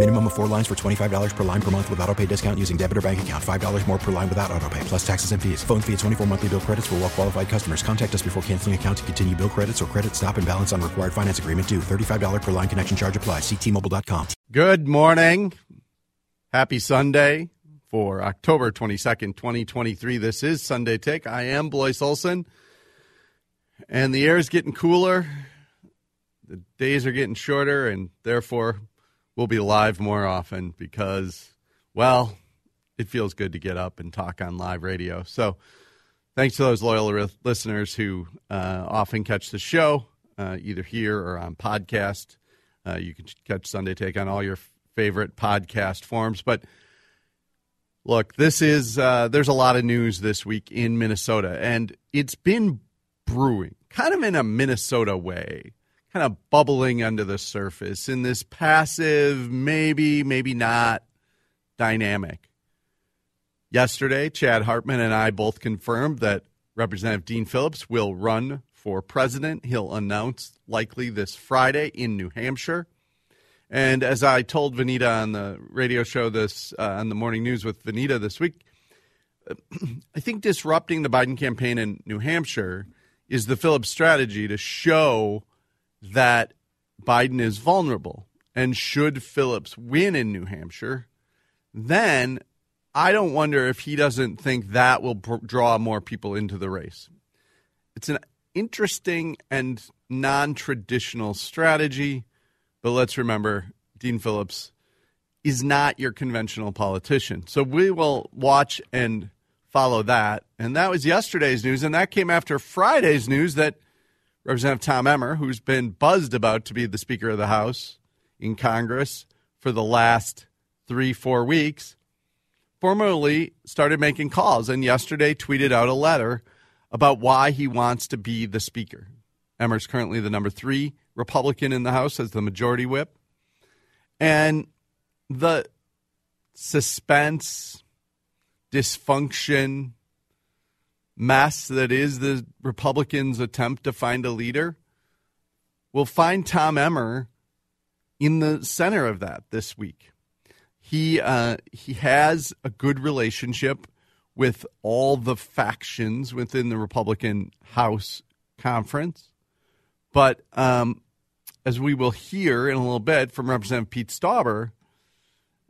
Minimum of four lines for $25 per line per month with auto pay discount using debit or bank account. $5 more per line without auto pay, plus taxes and fees. Phone fee at 24 monthly bill credits for well qualified customers. Contact us before canceling account to continue bill credits or credit stop and balance on required finance agreement due. $35 per line connection charge applies. Ctmobile.com. Good morning. Happy Sunday for October 22nd, 2023. This is Sunday Take. I am Blois Olson, and the air is getting cooler. The days are getting shorter, and therefore we'll be live more often because, well, it feels good to get up and talk on live radio. So thanks to those loyal listeners who uh, often catch the show, uh, either here or on podcast. Uh, you can catch Sunday Take on all your f- favorite podcast forms. But look, this is uh, there's a lot of news this week in Minnesota, and it's been brewing, kind of in a Minnesota way, kind of bubbling under the surface in this passive, maybe, maybe not dynamic. Yesterday, Chad Hartman and I both confirmed that Representative Dean Phillips will run for president. He'll announce likely this Friday in New Hampshire. And as I told Vineeta on the radio show this uh, on the morning news with Vineeta this week, I think disrupting the Biden campaign in New Hampshire is the Phillips strategy to show that Biden is vulnerable. And should Phillips win in New Hampshire, then I don't wonder if he doesn't think that will pr- draw more people into the race. It's an interesting and non traditional strategy, but let's remember Dean Phillips is not your conventional politician. So we will watch and follow that. And that was yesterday's news, and that came after Friday's news that Representative Tom Emmer, who's been buzzed about to be the Speaker of the House in Congress for the last three, four weeks, formally started making calls and yesterday tweeted out a letter about why he wants to be the Speaker. Emmer's currently the number three Republican in the House as the majority whip. And the suspense, dysfunction, mess that is the Republicans' attempt to find a leader We'll find Tom Emmer in the center of that this week. He uh, he has a good relationship with all the factions within the Republican House conference, but um, as we will hear in a little bit from Representative Pete Stauber,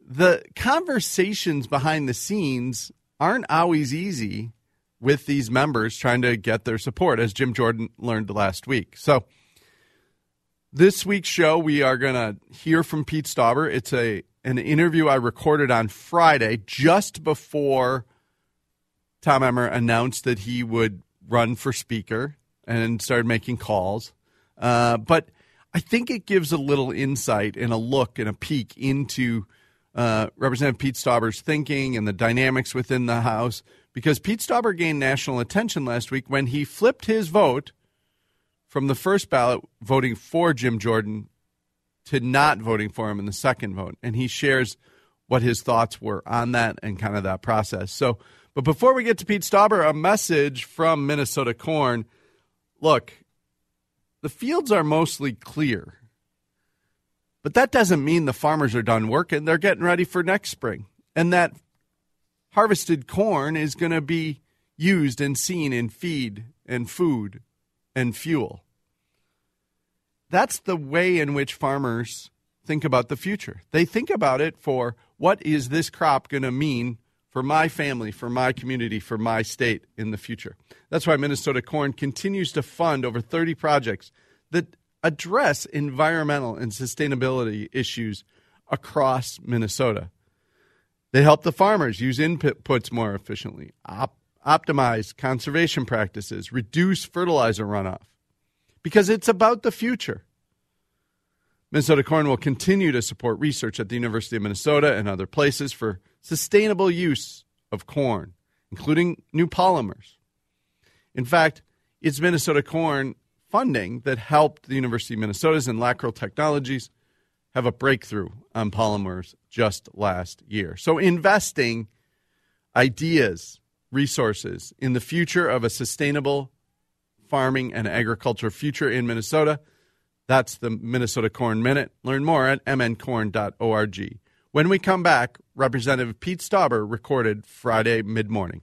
the conversations behind the scenes aren't always easy with these members trying to get their support, as Jim Jordan learned last week. So, this week's show, we are going to hear from Pete Stauber. It's a an interview I recorded on Friday, just before Tom Emmer announced that he would run for Speaker and started making calls. Uh, but I think it gives a little insight and a look and a peek into uh, Representative Pete Stauber's thinking and the dynamics within the House because Pete Stauber gained national attention last week when he flipped his vote from the first ballot voting for Jim Jordan to not voting for him in the second vote. And he shares what his thoughts were on that and kind of that process. So, but before we get to Pete Stauber, a message from Minnesota Corn. Look, the fields are mostly clear, but that doesn't mean the farmers are done working. They're getting ready for next spring. And that harvested corn is going to be used and seen in feed and food and fuel. That's the way in which farmers think about the future. They think about it for what is this crop going to mean for my family, for my community, for my state in the future. That's why Minnesota Corn continues to fund over 30 projects that address environmental and sustainability issues across Minnesota. They help the farmers use inputs more efficiently, op- optimize conservation practices, reduce fertilizer runoff, because it's about the future. Minnesota Corn will continue to support research at the University of Minnesota and other places for sustainable use of corn, including new polymers. In fact, it's Minnesota Corn funding that helped the University of Minnesota's and Lacroix Technologies have a breakthrough on polymers just last year. So, investing ideas, resources in the future of a sustainable farming and agriculture future in Minnesota that's the Minnesota Corn Minute. Learn more at mncorn.org. When we come back, Representative Pete Stauber recorded Friday mid morning.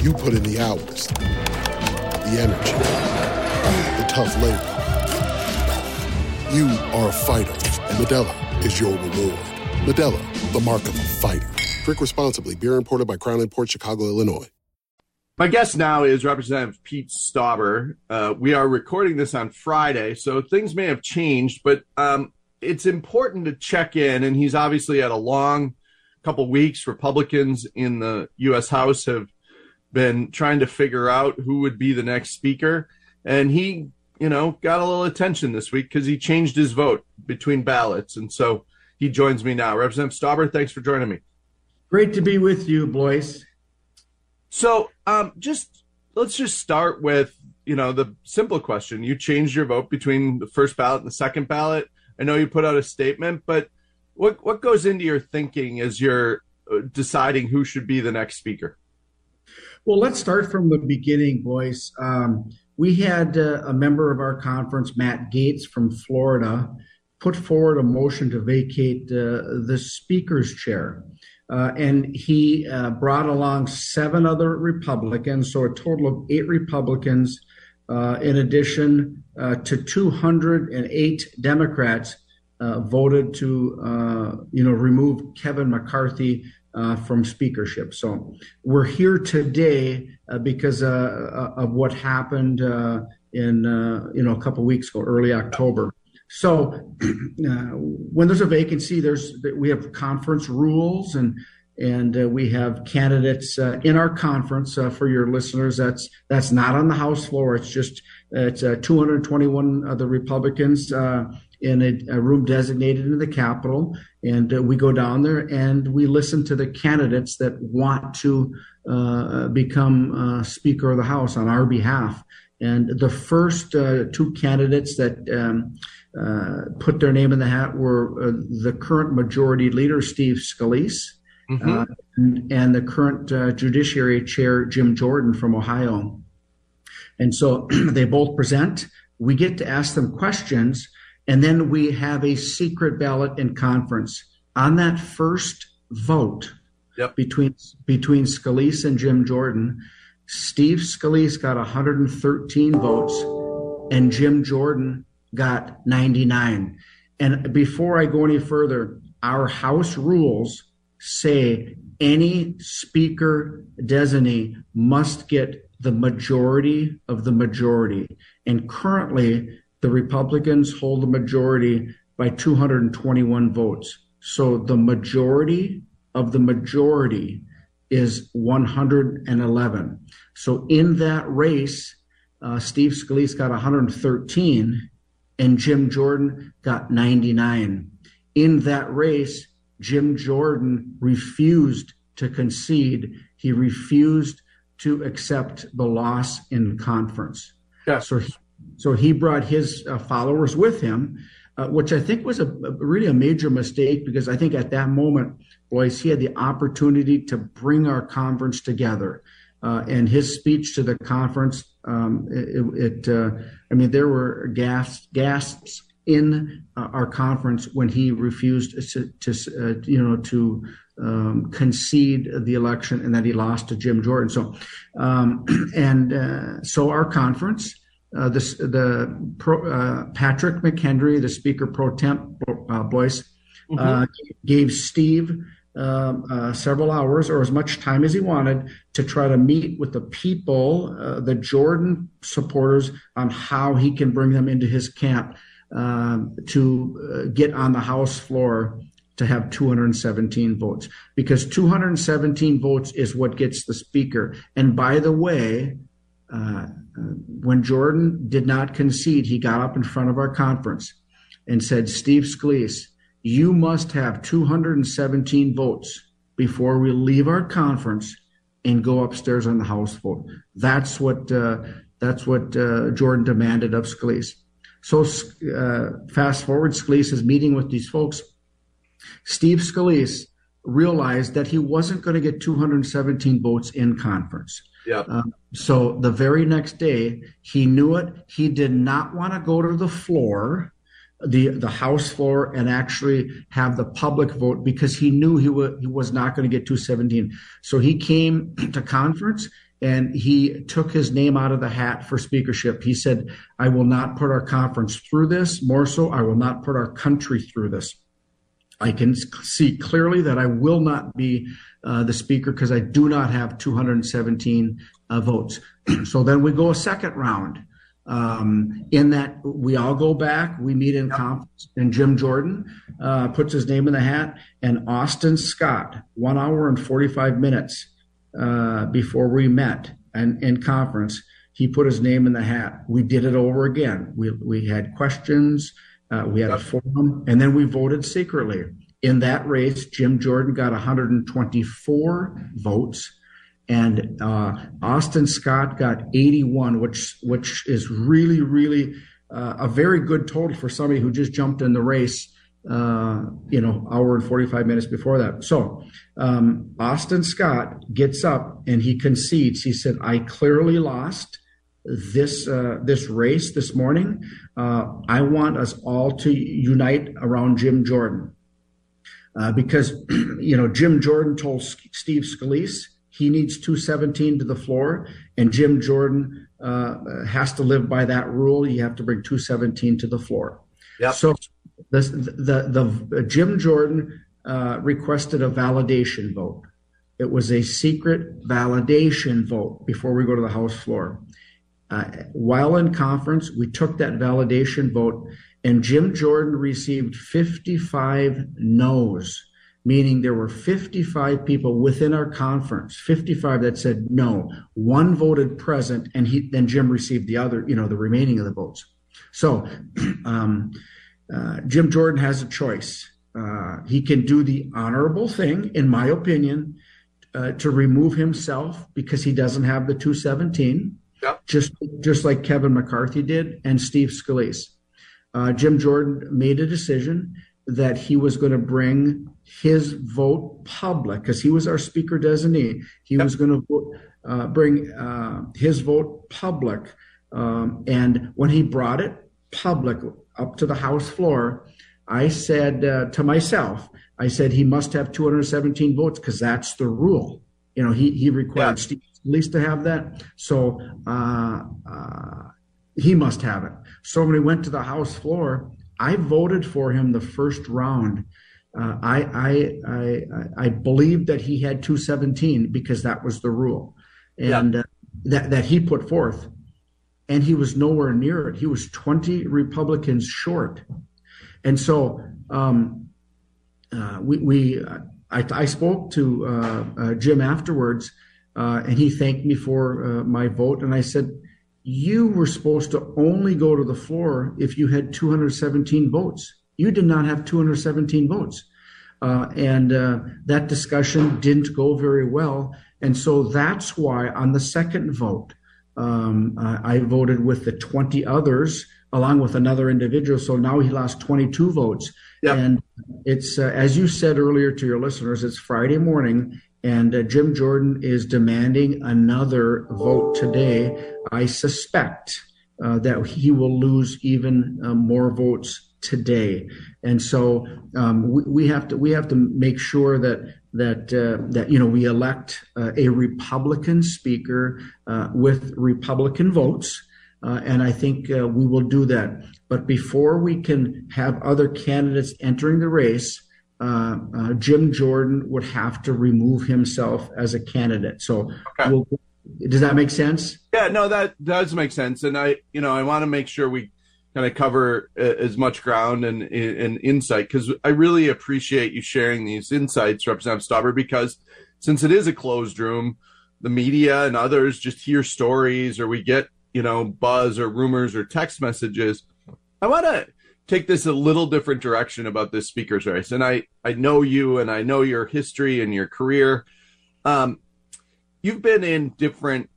You put in the hours, the energy, the tough labor. You are a fighter, and Modelo is your reward. Modelo, the mark of a fighter. Drink responsibly. Beer imported by Crown Port Chicago, Illinois. My guest now is Representative Pete Stauber. Uh, we are recording this on Friday, so things may have changed, but um, it's important to check in. And he's obviously had a long couple weeks. Republicans in the U.S. House have been trying to figure out who would be the next speaker. And he, you know, got a little attention this week because he changed his vote between ballots. And so he joins me now. Representative Stauber, thanks for joining me. Great to be with you, Blois. So um, just let's just start with, you know, the simple question. You changed your vote between the first ballot and the second ballot. I know you put out a statement, but what what goes into your thinking as you're uh, deciding who should be the next speaker? Well, let's start from the beginning, Blois. Um, we had uh, a member of our conference, Matt Gaetz from Florida, put forward a motion to vacate uh, the speaker's chair. Uh, and he uh, brought along seven other Republicans, so a total of eight Republicans, uh, in addition uh, to 208 Democrats, voted to, you know, remove Kevin McCarthy uh, from speakership. So we're here today uh, because uh, uh of what happened uh, in uh, you know a couple weeks ago, early October. So when there's a vacancy, there's we have conference rules and and we have candidates in our conference for your listeners. That's that's not on the House floor. It's just it's 221 of the Republicans in a, a, room designated in the Capitol, and uh, we go down there and we listen to the candidates that want to uh, become uh, Speaker of the House on our behalf. And the first uh, two candidates that um, uh, put their name in the hat were uh, the current Majority Leader Steve Scalise. Mm-hmm. And, and, the current Judiciary Chair Jim Jordan from Ohio. And so they both present. We get to ask them questions and then we have a secret ballot in conference. On that first vote yep. between between Scalise and Jim Jordan, Steve Scalise got 113 votes and Jim Jordan got 99. And before I go any further, our House rules say any speaker designee must get the majority of the majority. And currently, the Republicans hold the majority by 221 votes. So the majority of the majority is 111. So in that race, uh, Steve Scalise got 113 and Jim Jordan got 99. In that race, Jim Jordan refused to concede. He refused to accept the loss in conference. Yeah. So, so he brought his uh, followers with him, uh, which I think was a, a, really a major mistake because I think at that moment, Blois, he had the opportunity to bring our conference together. Uh, and his speech to the conference, um, it, it uh, I mean, there were gasps, gasps in uh, our conference when he refused to, to uh, you know, to um, concede the election and that he lost to Jim Jordan. So, um, and uh, so our conference, uh, this, the pro, uh, Patrick McHenry, the Speaker pro temp, uh, Blois, uh, mm-hmm. gave Steve um, uh, several hours or as much time as he wanted to try to meet with the people, the Jordan supporters, on how he can bring them into his camp um, to get on the House floor to have 217 votes because 217 votes is what gets the speaker. And by the way, uh, when Jordan did not concede, he got up in front of our conference and said, Steve Scalise, you must have 217 votes before we leave our conference and go upstairs on the House vote. That's what uh, that's what uh, Jordan demanded of Scalise. So uh, fast forward, Scalise is meeting with these folks Steve Scalise realized that he wasn't going to get 217 votes in conference. Yeah. Uh, so the very next day, he knew it. He did not want to go to the floor, the the House floor, and actually have the public vote because he knew he was he was not going to get 217. So he came to conference and he took his name out of the hat for speakership. He said, "I will not put our conference through this. More so, I will not put our country through this." I can see clearly that I will not be uh, the speaker because I do not have 217 uh, votes. so then we go a second round. Um, in that we all go back, we meet in conference, and Jim Jordan uh, puts his name in the hat, and Austin Scott, one hour and 45 minutes uh, before we met and in conference, he put his name in the hat. We did it over again. We we had questions. Uh, we had a forum, and then we voted secretly. In that race, Jim Jordan got 124 votes, and uh, Austin Scott got 81, which which is really, really uh, a very good total for somebody who just jumped in the race. Uh, you know, hour and 45 minutes before that. So um, Austin Scott gets up and he concedes. He said, "I clearly lost." this uh, this race this morning. Uh, I want us all to unite around Jim Jordan uh, because you know Jim Jordan told Steve Scalise he needs 217 to the floor, and Jim Jordan uh, has to live by that rule. You have to bring 217 to the floor. Yep. So the the, the Jim Jordan uh, requested a validation vote. It was a secret validation vote before we go to the House floor. Uh, while in conference, we took that validation vote, and Jim Jordan received 55 no's, meaning there were 55 people within our conference, 55 that said no. One voted present, and he then Jim received the other, you know, the remaining of the votes. So um, uh, Jim Jordan has a choice. Uh, he can do the honorable thing, in my opinion, uh, to remove himself because he doesn't have the 217 Yep. Just just like Kevin McCarthy did and Steve Scalise. Uh, Jim Jordan made a decision that he was going to bring his vote public because he was our speaker designee. He yep. was going to uh, bring uh, his vote public. Um, and when he brought it public up to the House floor, I said uh, to myself, I said he must have 217 votes because that's the rule. You know, he he required yeah. Steve Scalise to have that. So uh, uh, he must have it. So when he went to the House floor, I voted for him the first round. Uh, I, I I I believed that he had 217 because that was the rule, and yeah. uh, that that he put forth, and he was nowhere near it. He was 20 Republicans short, and so um, uh, we we I, I spoke to uh, uh, Jim afterwards, uh, and he thanked me for uh, my vote, and I said. You were supposed to only go to the floor if you had 217 votes. You did not have 217 votes. And that discussion didn't go very well. And so that's why on the second vote, um, I voted with the 20 others along with another individual. So now he lost 22 votes. Yep. And it's, uh, as you said earlier to your listeners, it's Friday morning. And uh, Jim Jordan is demanding another vote today. I suspect uh, that he will lose even uh, more votes today. And so um, we, we, have to we have to make sure that that uh, that you know we elect uh, a Republican speaker uh, with Republican votes, uh, and I think uh, we will do that. But before we can have other candidates entering the race. Uh, Jim Jordan would have to remove himself as a candidate. So, okay. we'll, does that make sense? Yeah, no, that does make sense. And I, you know, I want to make sure we kind of cover uh, as much ground and, and insight because I really appreciate you sharing these insights, Representative Stauber, because since it is a closed room, the media and others just hear stories or we get, you know, buzz or rumors or text messages. I want to take this a little different direction about this speaker's race. And I, I know you and I know your history and your career. Um, you've been in different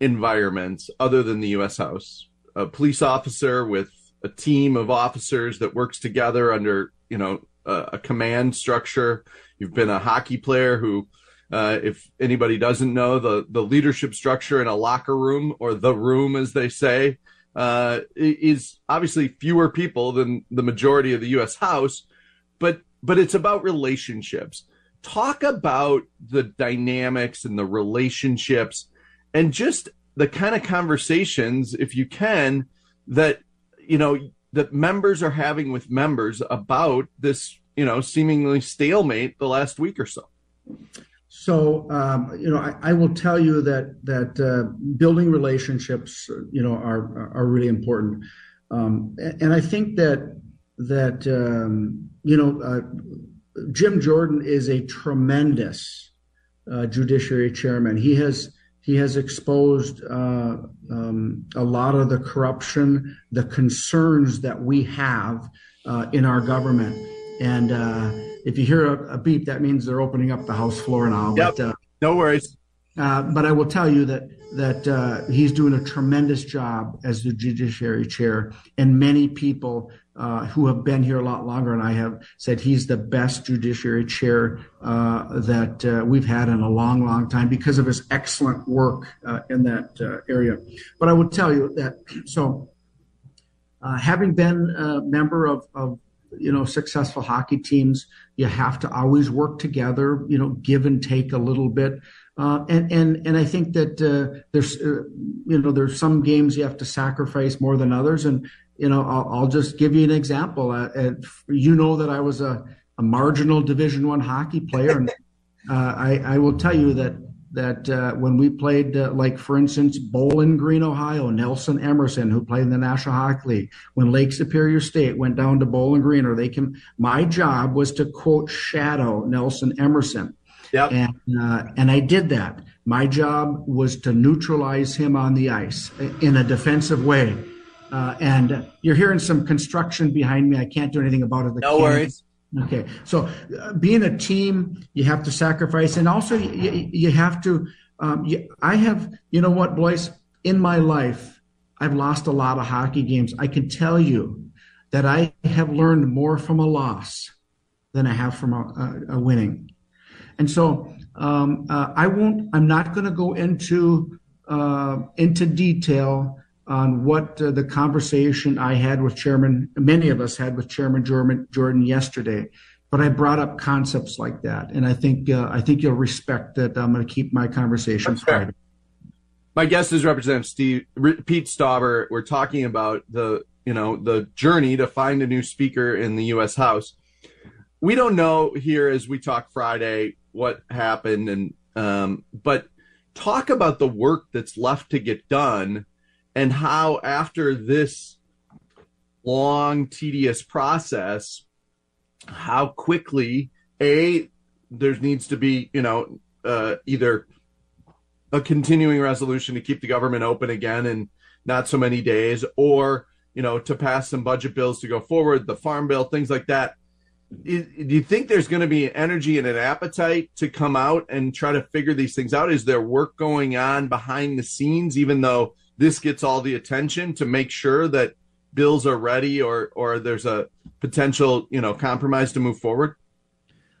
environments other than the U.S. House. A police officer with a team of officers that works together under you know a, a command structure. You've been a hockey player who, uh, if anybody doesn't know, the the leadership structure in a locker room or the room, as they say, uh, is obviously fewer people than the majority of the U.S. House, but but it's about relationships. Talk about the dynamics and the relationships, and just the kind of conversations, if you can, that you know that members are having with members about this you know seemingly stalemate the last week or so. So um, you know I, I, will tell you that that uh, building relationships you know are are really important. Um, and i think that that um, you know uh, jim jordan is a tremendous uh, judiciary chairman. He has he has exposed uh, um, a lot of the corruption, the concerns that we have uh, in our government. And uh, if you hear a, a, beep, that means they're opening up the House floor now. Yep. But, uh, no worries. Uh, but I will tell you that that uh, he's doing a tremendous job as the judiciary chair, and many people uh, who have been here a lot longer and I have said he's the best judiciary chair uh, that uh, we've had in a long, long time because of his excellent work uh, in that uh, area. But I would tell you that so having been a member of, of you know successful hockey teams, you have to always work together. You know, give and take a little bit. Uh, and and and I think that uh, there's uh, you know there's some games you have to sacrifice more than others, and you know I'll, I'll just give you an example. Uh, you know that I was a, a marginal Division One hockey player, and uh, I, I will tell you that that uh, when we played, like for instance, Bowling Green, Ohio, Nelson Emerson, who played in the National Hockey League, when Lake Superior State went down to Bowling Green, or they can, my job was to quote shadow Nelson Emerson Yep. And, uh, and I did that. My job was to neutralize him on the ice in a defensive way. Uh, and you're hearing some construction behind me. I can't do anything about it. The no worries. Okay. So uh, being a team, you have to sacrifice. And also, you, you have to, um, you, I have, you know what, Blois, in my life, I've lost a lot of hockey games. I can tell you that I have learned more from a loss than I have from a, a, a winning. And so um, uh, I won't. I'm not going to go into uh, into detail on what uh, the conversation I had with Chairman. Many of us had with Chairman Jordan, Jordan yesterday. But I brought up concepts like that, and I think uh, I think you'll respect that. I'm going to keep my conversations private. My guest is Representative Steve Pete Stauber. We're talking about the you know the journey to find a new speaker in the U.S. House. We don't know here as we talk Friday what happened and um, but talk about the work that's left to get done and how after this long tedious process how quickly a there needs to be you know uh, either a continuing resolution to keep the government open again in not so many days or you know to pass some budget bills to go forward the farm bill things like that. Do you think there's going to be energy and an appetite to come out and try to figure these things out? Is there work going on behind the scenes even though this gets all the attention to make sure that bills are ready or or there's a potential you know compromise to move forward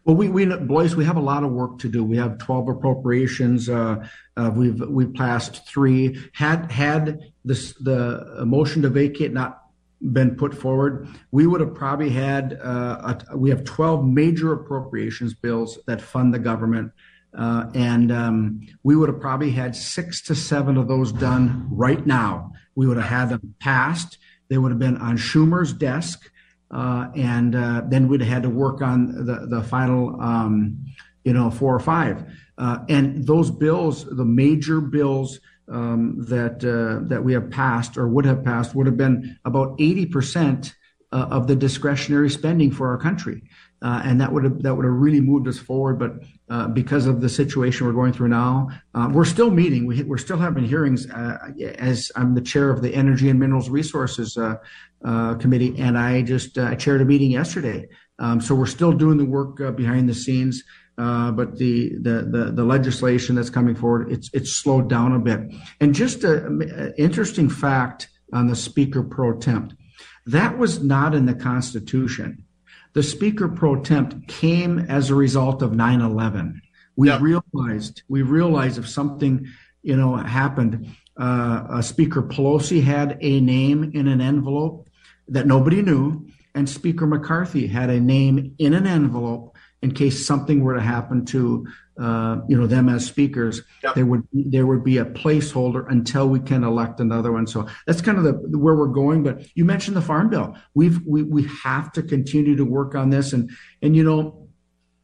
well, we, we Blois, we have a lot of work to do. We have 12 appropriations. Uh, uh, we've we've passed three. Had had this the motion to vacate not been put forward, we would have probably had uh, a, we have 12 major appropriations bills that fund the government. Uh, and um, we would have probably had six to seven of those done right now. We would have had them passed. They would have been on Schumer's desk. Uh, and uh, then we'd have had to work on the the final, um, you know, four or five. Uh, and those bills, the major bills um, that uh, that we have passed or would have passed, would have been about eighty percent uh, of the discretionary spending for our country. Uh, and that would have that would have really moved us forward. But uh, because of the situation we're going through now, uh, we're still meeting. We, are still having hearings. Uh, as I'm the chair of the Energy and Minerals Resources uh, uh, Committee, and I just chaired a meeting yesterday. Um, so we're still doing the work behind the scenes. but the, the, the the legislation that's coming forward, it's it's slowed down a bit. And just an interesting fact on the Speaker pro temp, that was not in the Constitution the speaker pro temp came as a result of 9-11 we yep. realized we realized if something you know happened uh, speaker pelosi had a name in an envelope that nobody knew and speaker mccarthy had a name in an envelope in case something were to happen to uh, you know them as speakers yep. there would there would be a placeholder until we can elect another one so that's kind of the where we're going but you mentioned the farm bill we've we, we have to continue to work on this and and you know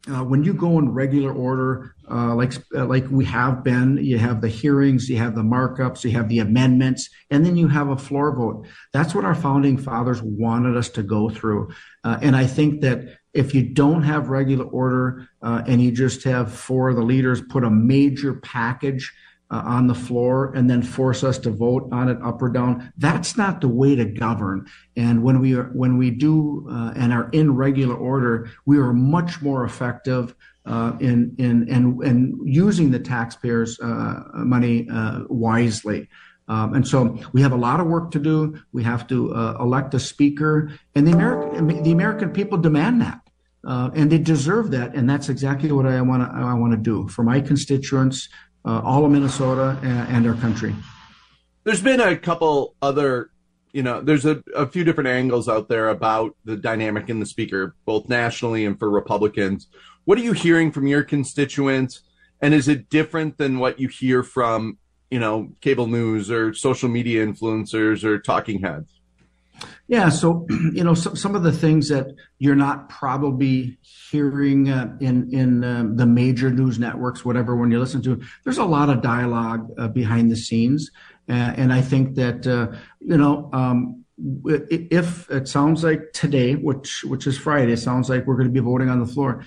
uh, when you go in regular order, uh, like uh, like we have been, you have the hearings, you have the markups, you have the amendments, and then you have a floor vote. That's what our founding fathers wanted us to go through. Uh, and I think that if you don't have regular order uh, and you just have four of the leaders put a major package uh, on the floor and then force us to vote on it up or down, that's not the way to govern. And when we are when we do uh, and are in regular order, we are much more effective. Uh, in in and and using the taxpayers' uh, money uh, wisely, um, and so we have a lot of work to do. We have to uh, elect a speaker, and the American the American people demand that. Uh, and they deserve that, and that's exactly what I want to I want to do for my constituents, uh, all of Minnesota and, and, our country. There's been a couple other, you know, there's a, a few different angles out there about the dynamic in the speaker, both nationally and for Republicans. What are you hearing from your constituents, and is it different than what you hear from, you know, cable news or social media influencers or talking heads? Yeah, so you know some, some of the things that you're not probably hearing uh, in in uh, the major news networks, whatever, when you listen to, there's a lot of dialogue uh, behind the scenes, and I think that uh, you know um, if it sounds like today, which which is Friday, sounds like we're going to be voting on the floor.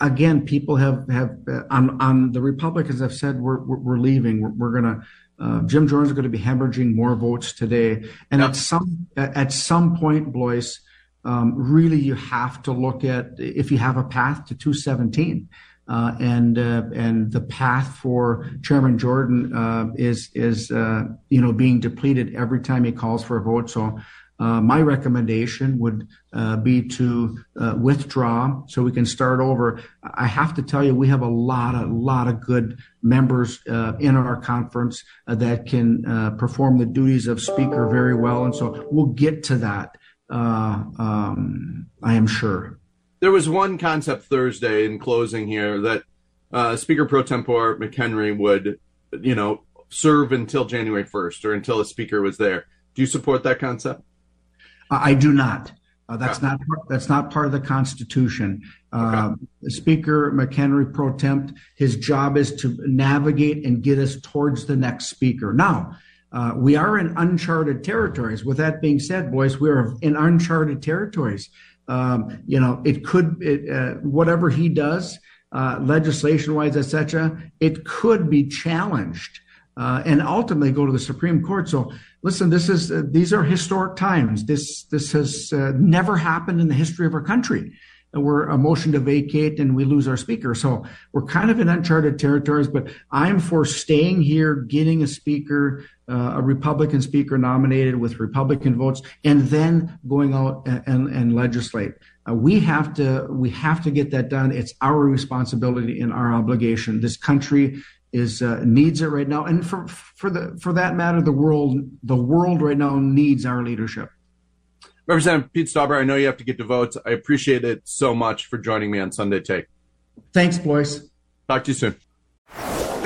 Again, people have have uh, on on the Republicans have said we're we're, leaving. We're, we're going to uh, Jim Jordan's going to be hemorrhaging more votes today, and yep. at some at some point, Blois, um, really you have to look at if you have a path to 217. Uh, and uh, and the path for Chairman Jordan uh, is is uh, you know being depleted every time he calls for a vote. So uh, my recommendation would uh, be to uh, withdraw so we can start over. I have to tell you, we have a lot, a lot of good members uh, in our conference uh, that can uh, perform the duties of speaker very well, and so we'll get to that. Um, I am sure. There was one concept Thursday in closing here that Speaker Pro Tempore McHenry would, you know, serve until January 1st or until a speaker was there. Do you support that concept? I do not. Uh, that's not that's not part of the Constitution. Uh, Speaker McHenry pro temp, his job is to navigate and get us towards the next speaker. Now, uh, we are in uncharted territories. With that being said, Blois, we are in uncharted territories. Um, you know, it could it, uh, whatever he does, uh, legislation wise, etc. It could be challenged uh, and ultimately go to the Supreme Court. So listen, this is uh, these are historic times. This this has uh, never happened in the history of our country. We're a motion to vacate and we lose our speaker. So we're kind of in uncharted territories. But I'm for staying here, getting a speaker, uh, a Republican speaker nominated with Republican votes, and then going out and, and, legislate. Uh, we have to we have to get that done. It's our responsibility and our obligation. This country is uh, needs it right now, and for for the for that matter, the world the world right now needs our leadership. Representative Pete Stauber, I know you have to get to votes. I appreciate it so much for joining me on Sunday Take. Thanks, Blois. Talk to you soon.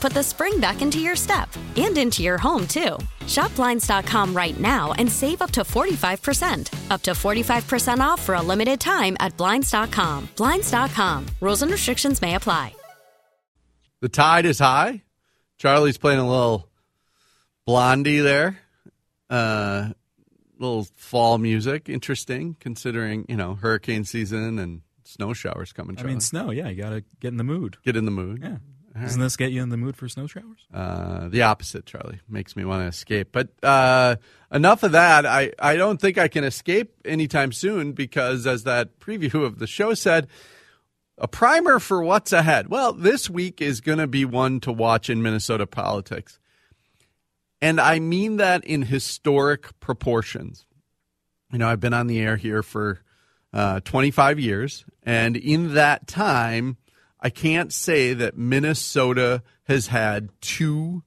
put the spring back into your step and into your home, too. Shop Blinds.com right now and save up to 45%. Up to 45% off for a limited time at Blinds.com. Blinds.com. Rules and restrictions may apply. The tide is high. Charlie's playing a little blondie there. Uh, little fall music. Interesting, considering, you know, hurricane season and snow showers coming. I mean, snow. Yeah, you got to get in the mood. Get in the mood. Yeah. Doesn't this get you in the mood for snow showers? Uh, the opposite, Charlie. Makes me want to escape. But uh, enough of that. I, I don't think I can escape anytime soon because, as that preview of the show said, a primer for what's ahead. Well, this week is going to be one to watch in Minnesota politics. And I mean that in historic proportions. You know, I've been on the air here for uh, 25 years. And in that time, I can't say that Minnesota has had two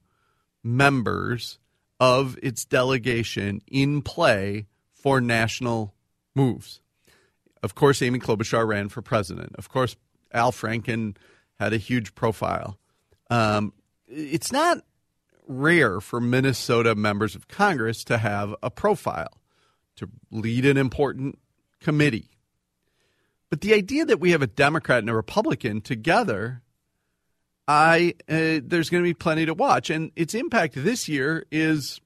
members of its delegation in play for national moves. Of course, Amy Klobuchar ran for president. Of course, Al Franken had a huge profile. Um, it's not rare for Minnesota members of Congress to have a profile, to lead an important committee, but the idea that we have a Democrat and a Republican together, I uh, there's going to be plenty to watch, and its impact this year is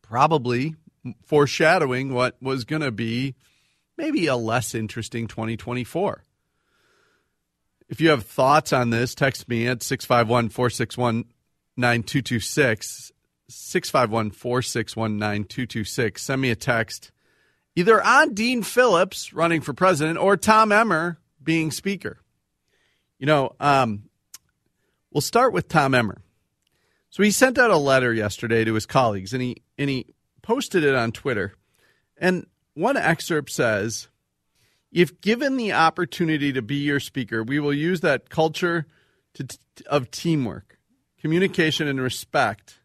probably foreshadowing what was going to be maybe a less interesting 2024. If you have thoughts on this, text me at 651 461 9226. 651 461 9226. Send me a text either on Dean Phillips running for president or Tom Emmer being speaker. You know, um, we'll start with Tom Emmer. So he sent out a letter yesterday to his colleagues, and he and he posted it on Twitter. And one excerpt says, "If given the opportunity to be your speaker, we will use that culture to, of teamwork, communication, and respect."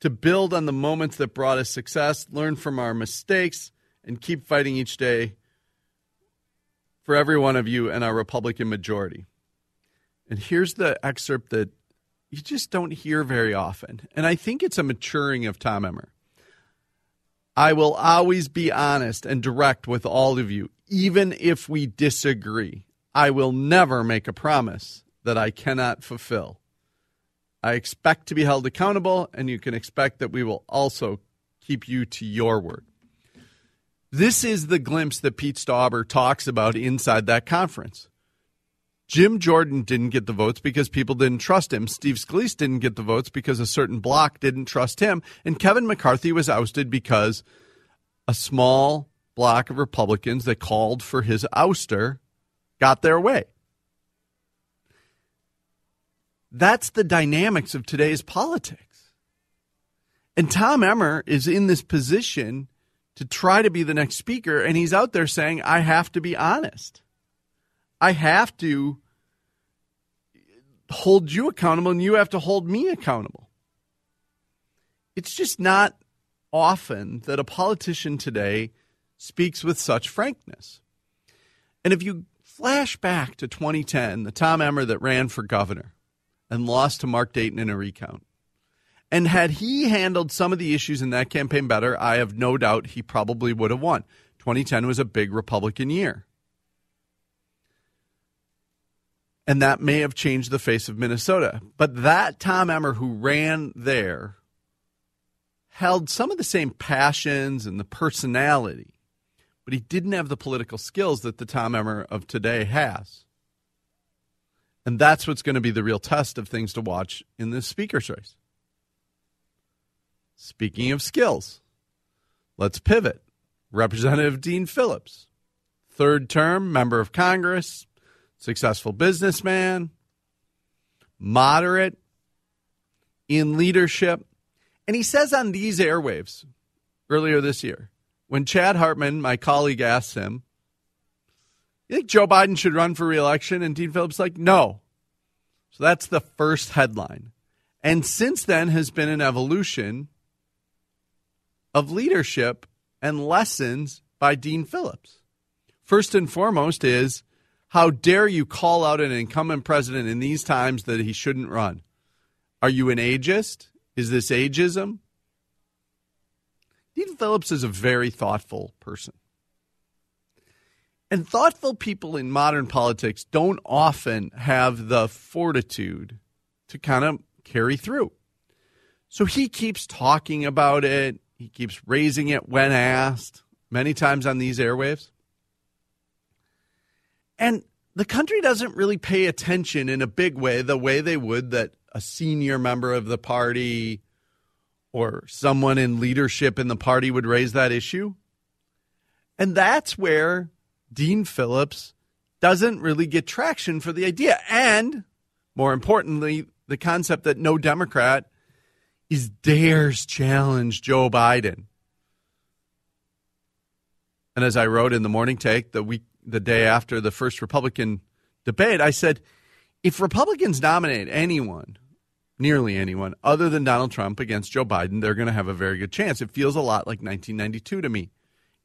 To build on the moments that brought us success, learn from our mistakes, and keep fighting each day for every one of you and our Republican majority. And here's the excerpt that you just don't hear very often. And I think it's a maturing of Tom Emmer. I will always be honest and direct with all of you, even if we disagree. I will never make a promise that I cannot fulfill. I expect to be held accountable, and you can expect that we will also keep you to your word. This is the glimpse that Pete Stauber talks about inside that conference. Jim Jordan didn't get the votes because people didn't trust him. Steve Scalise didn't get the votes because a certain bloc didn't trust him. And Kevin McCarthy was ousted because a small block of Republicans that called for his ouster got their way. That's the dynamics of today's politics. And Tom Emmer is in this position to try to be the next speaker, and he's out there saying, I have to be honest. I have to hold you accountable, and you have to hold me accountable. It's just not often that a politician today speaks with such frankness. And if you flash back to 2010, the Tom Emmer that ran for governor and lost to Mark Dayton in a recount, and had he handled some of the issues in that campaign better, I have no doubt he probably would have won. 2010 was a big Republican year. And that may have changed the face of Minnesota. But that Tom Emmer who ran there held some of the same passions and the personality, but he didn't have the political skills that the Tom Emmer of today has. And that's what's going to be the real test of things to watch in this speaker's race. Speaking of skills, let's pivot. Representative Dean Phillips, third term member of Congress, successful businessman, moderate in leadership. And he says on these airwaves earlier this year, when Chad Hartman, my colleague, asked him, You think Joe Biden should run for reelection? And Dean Phillips like, No. So that's the first headline. And since then has been an evolution of leadership and lessons by Dean Phillips. First and foremost is how dare you call out an incumbent president in these times that he shouldn't run? Are you an ageist? Is this ageism? Dean Phillips is a very thoughtful person. And thoughtful people in modern politics don't often have the fortitude to kind of carry through. So he keeps talking about it. He keeps raising it when asked, many times on these airwaves. And the country doesn't really pay attention in a big way, the way they would that a senior member of the party or someone in leadership in the party would raise that issue. And that's where Dean Phillips doesn't really get traction for the idea. And more importantly, the concept that no Democrat is dares challenge Joe Biden. And as I wrote in the morning take the week the day after the first Republican debate, I said if Republicans nominate anyone, nearly anyone other than Donald Trump against Joe Biden, they're going to have a very good chance. It feels a lot like 1992 to me.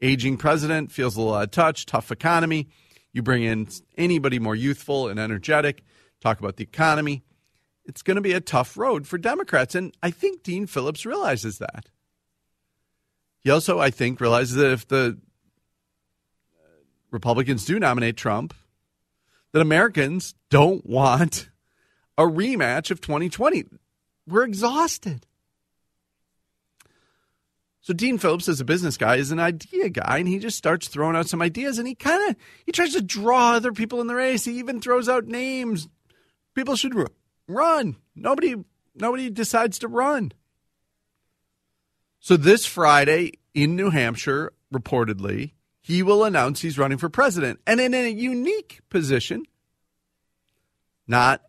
Aging president feels a little out of touch, tough economy. You bring in anybody more youthful and energetic, talk about the economy it's going to be a tough road for Democrats. And I think Dean Phillips realizes that. He also, I think, realizes that if the Republicans do nominate Trump, that Americans don't want a rematch of 2020. We're exhausted. So Dean Phillips, as a business guy, is an idea guy, and he just starts throwing out some ideas, and he kind of he tries to draw other people in the race. He even throws out names. People should run. Nobody nobody decides to run. So this Friday in New Hampshire, reportedly, he will announce he's running for president. And in a unique position, not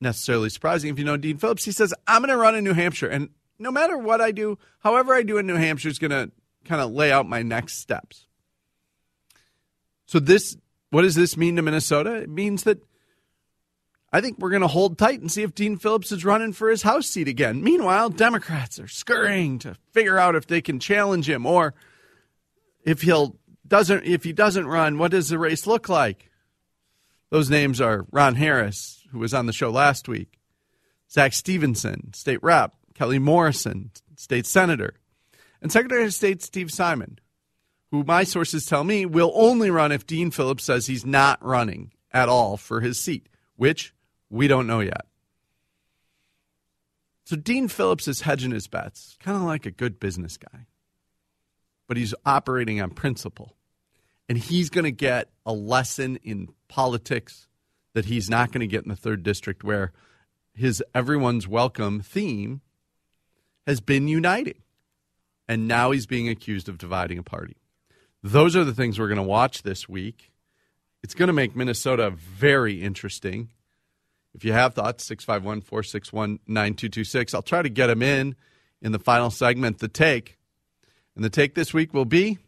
necessarily surprising if you know Dean Phillips, he says, I'm going to run in New Hampshire. And no matter what I do, however I do in New Hampshire is going to kind of lay out my next steps. So this what does this mean to Minnesota? It means that I think we're going to hold tight and see if Dean Phillips is running for his House seat again. Meanwhile, Democrats are scurrying to figure out if they can challenge him or if he'll doesn't if he doesn't run, what does the race look like? Those names are Ron Harris, who was on the show last week, Zack Stephenson, state rep, Kelly Morrison, state senator, and Secretary of State Steve Simon, who my sources tell me will only run if Dean Phillips says he's not running at all for his seat, which we don't know yet. So Dean Phillips is hedging his bets, kind of like a good business guy, but he's operating on principle. And he's going to get a lesson in politics that he's not going to get in the third district, where his everyone's welcome theme has been uniting. And now he's being accused of dividing a party. Those are the things we're going to watch this week. It's going to make Minnesota very interesting. If you have thoughts, 651 461 9226. I'll try to get them in in the final segment, the take. And the take this week will be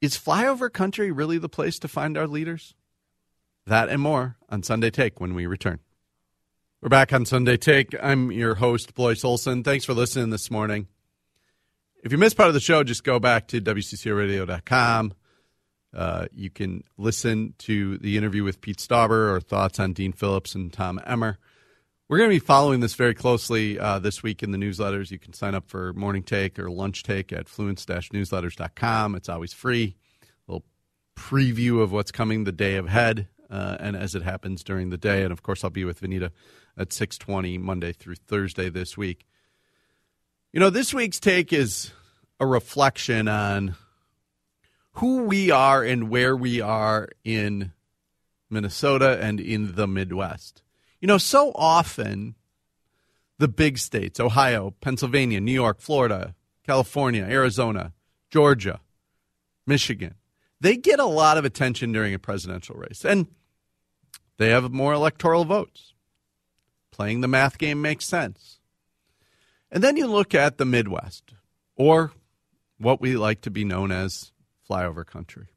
Is flyover country really the place to find our leaders? That and more on Sunday Take when we return. We're back on Sunday Take. I'm your host, Blois Olson. Thanks for listening this morning. If you missed part of the show, just go back to WCCORadio.com. Uh, you can listen to the interview with Pete Stauber or thoughts on Dean Phillips and Tom Emmer. We're going to be following this very closely uh, this week in the newsletters. You can sign up for Morning Take or Lunch Take at fluence-newsletters.com. It's always free. A little preview of what's coming the day ahead uh, and as it happens during the day. And, of course, I'll be with Vineeta at 620 Monday through Thursday this week. You know, this week's take is a reflection on who we are and where we are in Minnesota and in the Midwest. You know, so often the big states, Ohio, Pennsylvania, New York, Florida, California, Arizona, Georgia, Michigan, they get a lot of attention during a presidential race. And they have more electoral votes. Playing the math game makes sense. And then you look at the Midwest, or what we like to be known as flyover country.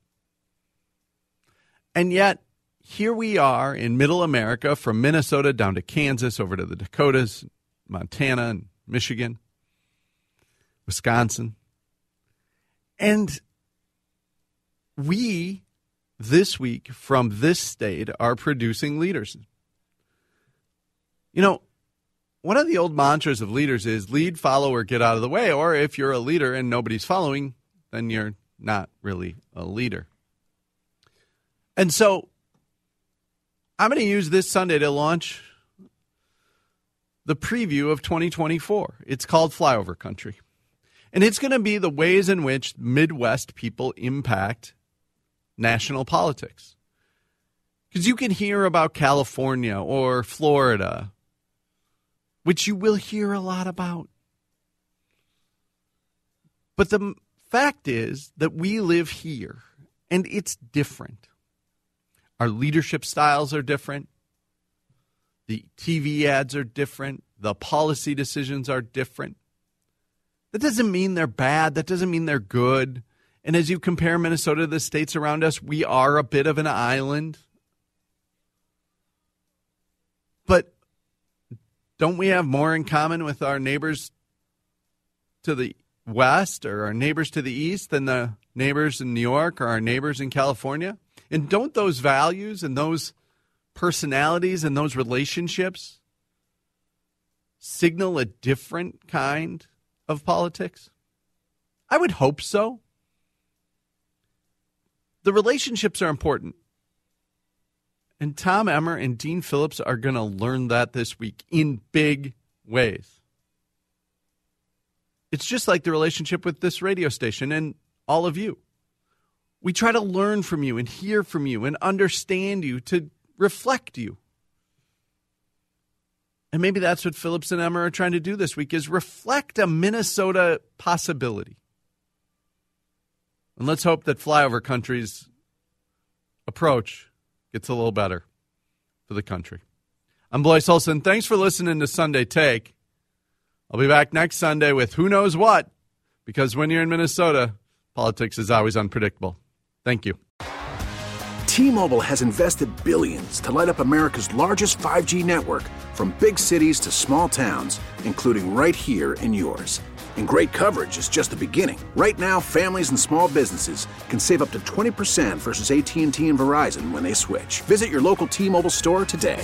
And yet, here we are in middle America, from Minnesota down to Kansas, over to the Dakotas, Montana, and Michigan, Wisconsin. And we, this week, from this state, are producing leaders. You know, one of the old mantras of leaders is lead, follow, or get out of the way. Or if you're a leader and nobody's following, then you're not really a leader. And so I'm going to use this Sunday to launch the preview of 2024. It's called Flyover Country. And it's going to be the ways in which Midwest people impact national politics. Because you can hear about California or Florida, which you will hear a lot about. But the fact is that we live here and it's different. Our leadership styles are different. The TV ads are different. The policy decisions are different. That doesn't mean they're bad. That doesn't mean they're good. And as you compare Minnesota to the states around us, we are a bit of an island. But don't we have more in common with our neighbors to the west or our neighbors to the east than the neighbors in New York or our neighbors in California? And don't those values and those personalities and those relationships signal a different kind of politics? I would hope so. The relationships are important. And Tom Emmer and Dean Phillips are going to learn that this week in big ways. It's just like the relationship with this radio station and all of you. We try to learn from you and hear from you and understand you to reflect you. And maybe that's what Phillips and Emmer are trying to do this week is reflect a Minnesota possibility. And let's hope that flyover country's approach gets a little better for the country. I'm Blois Olson. Thanks for listening to Sunday Take. I'll be back next Sunday with who knows what, because when you're in Minnesota, politics is always unpredictable. Thank you. T Mobile has invested billions to light up America's largest 5G network from big cities to small towns, including right here in yours. And great coverage is just the beginning. Right now, families and small businesses can save up to 20% versus AT&T and Verizon when they switch. Visit your local T-Mobile store today.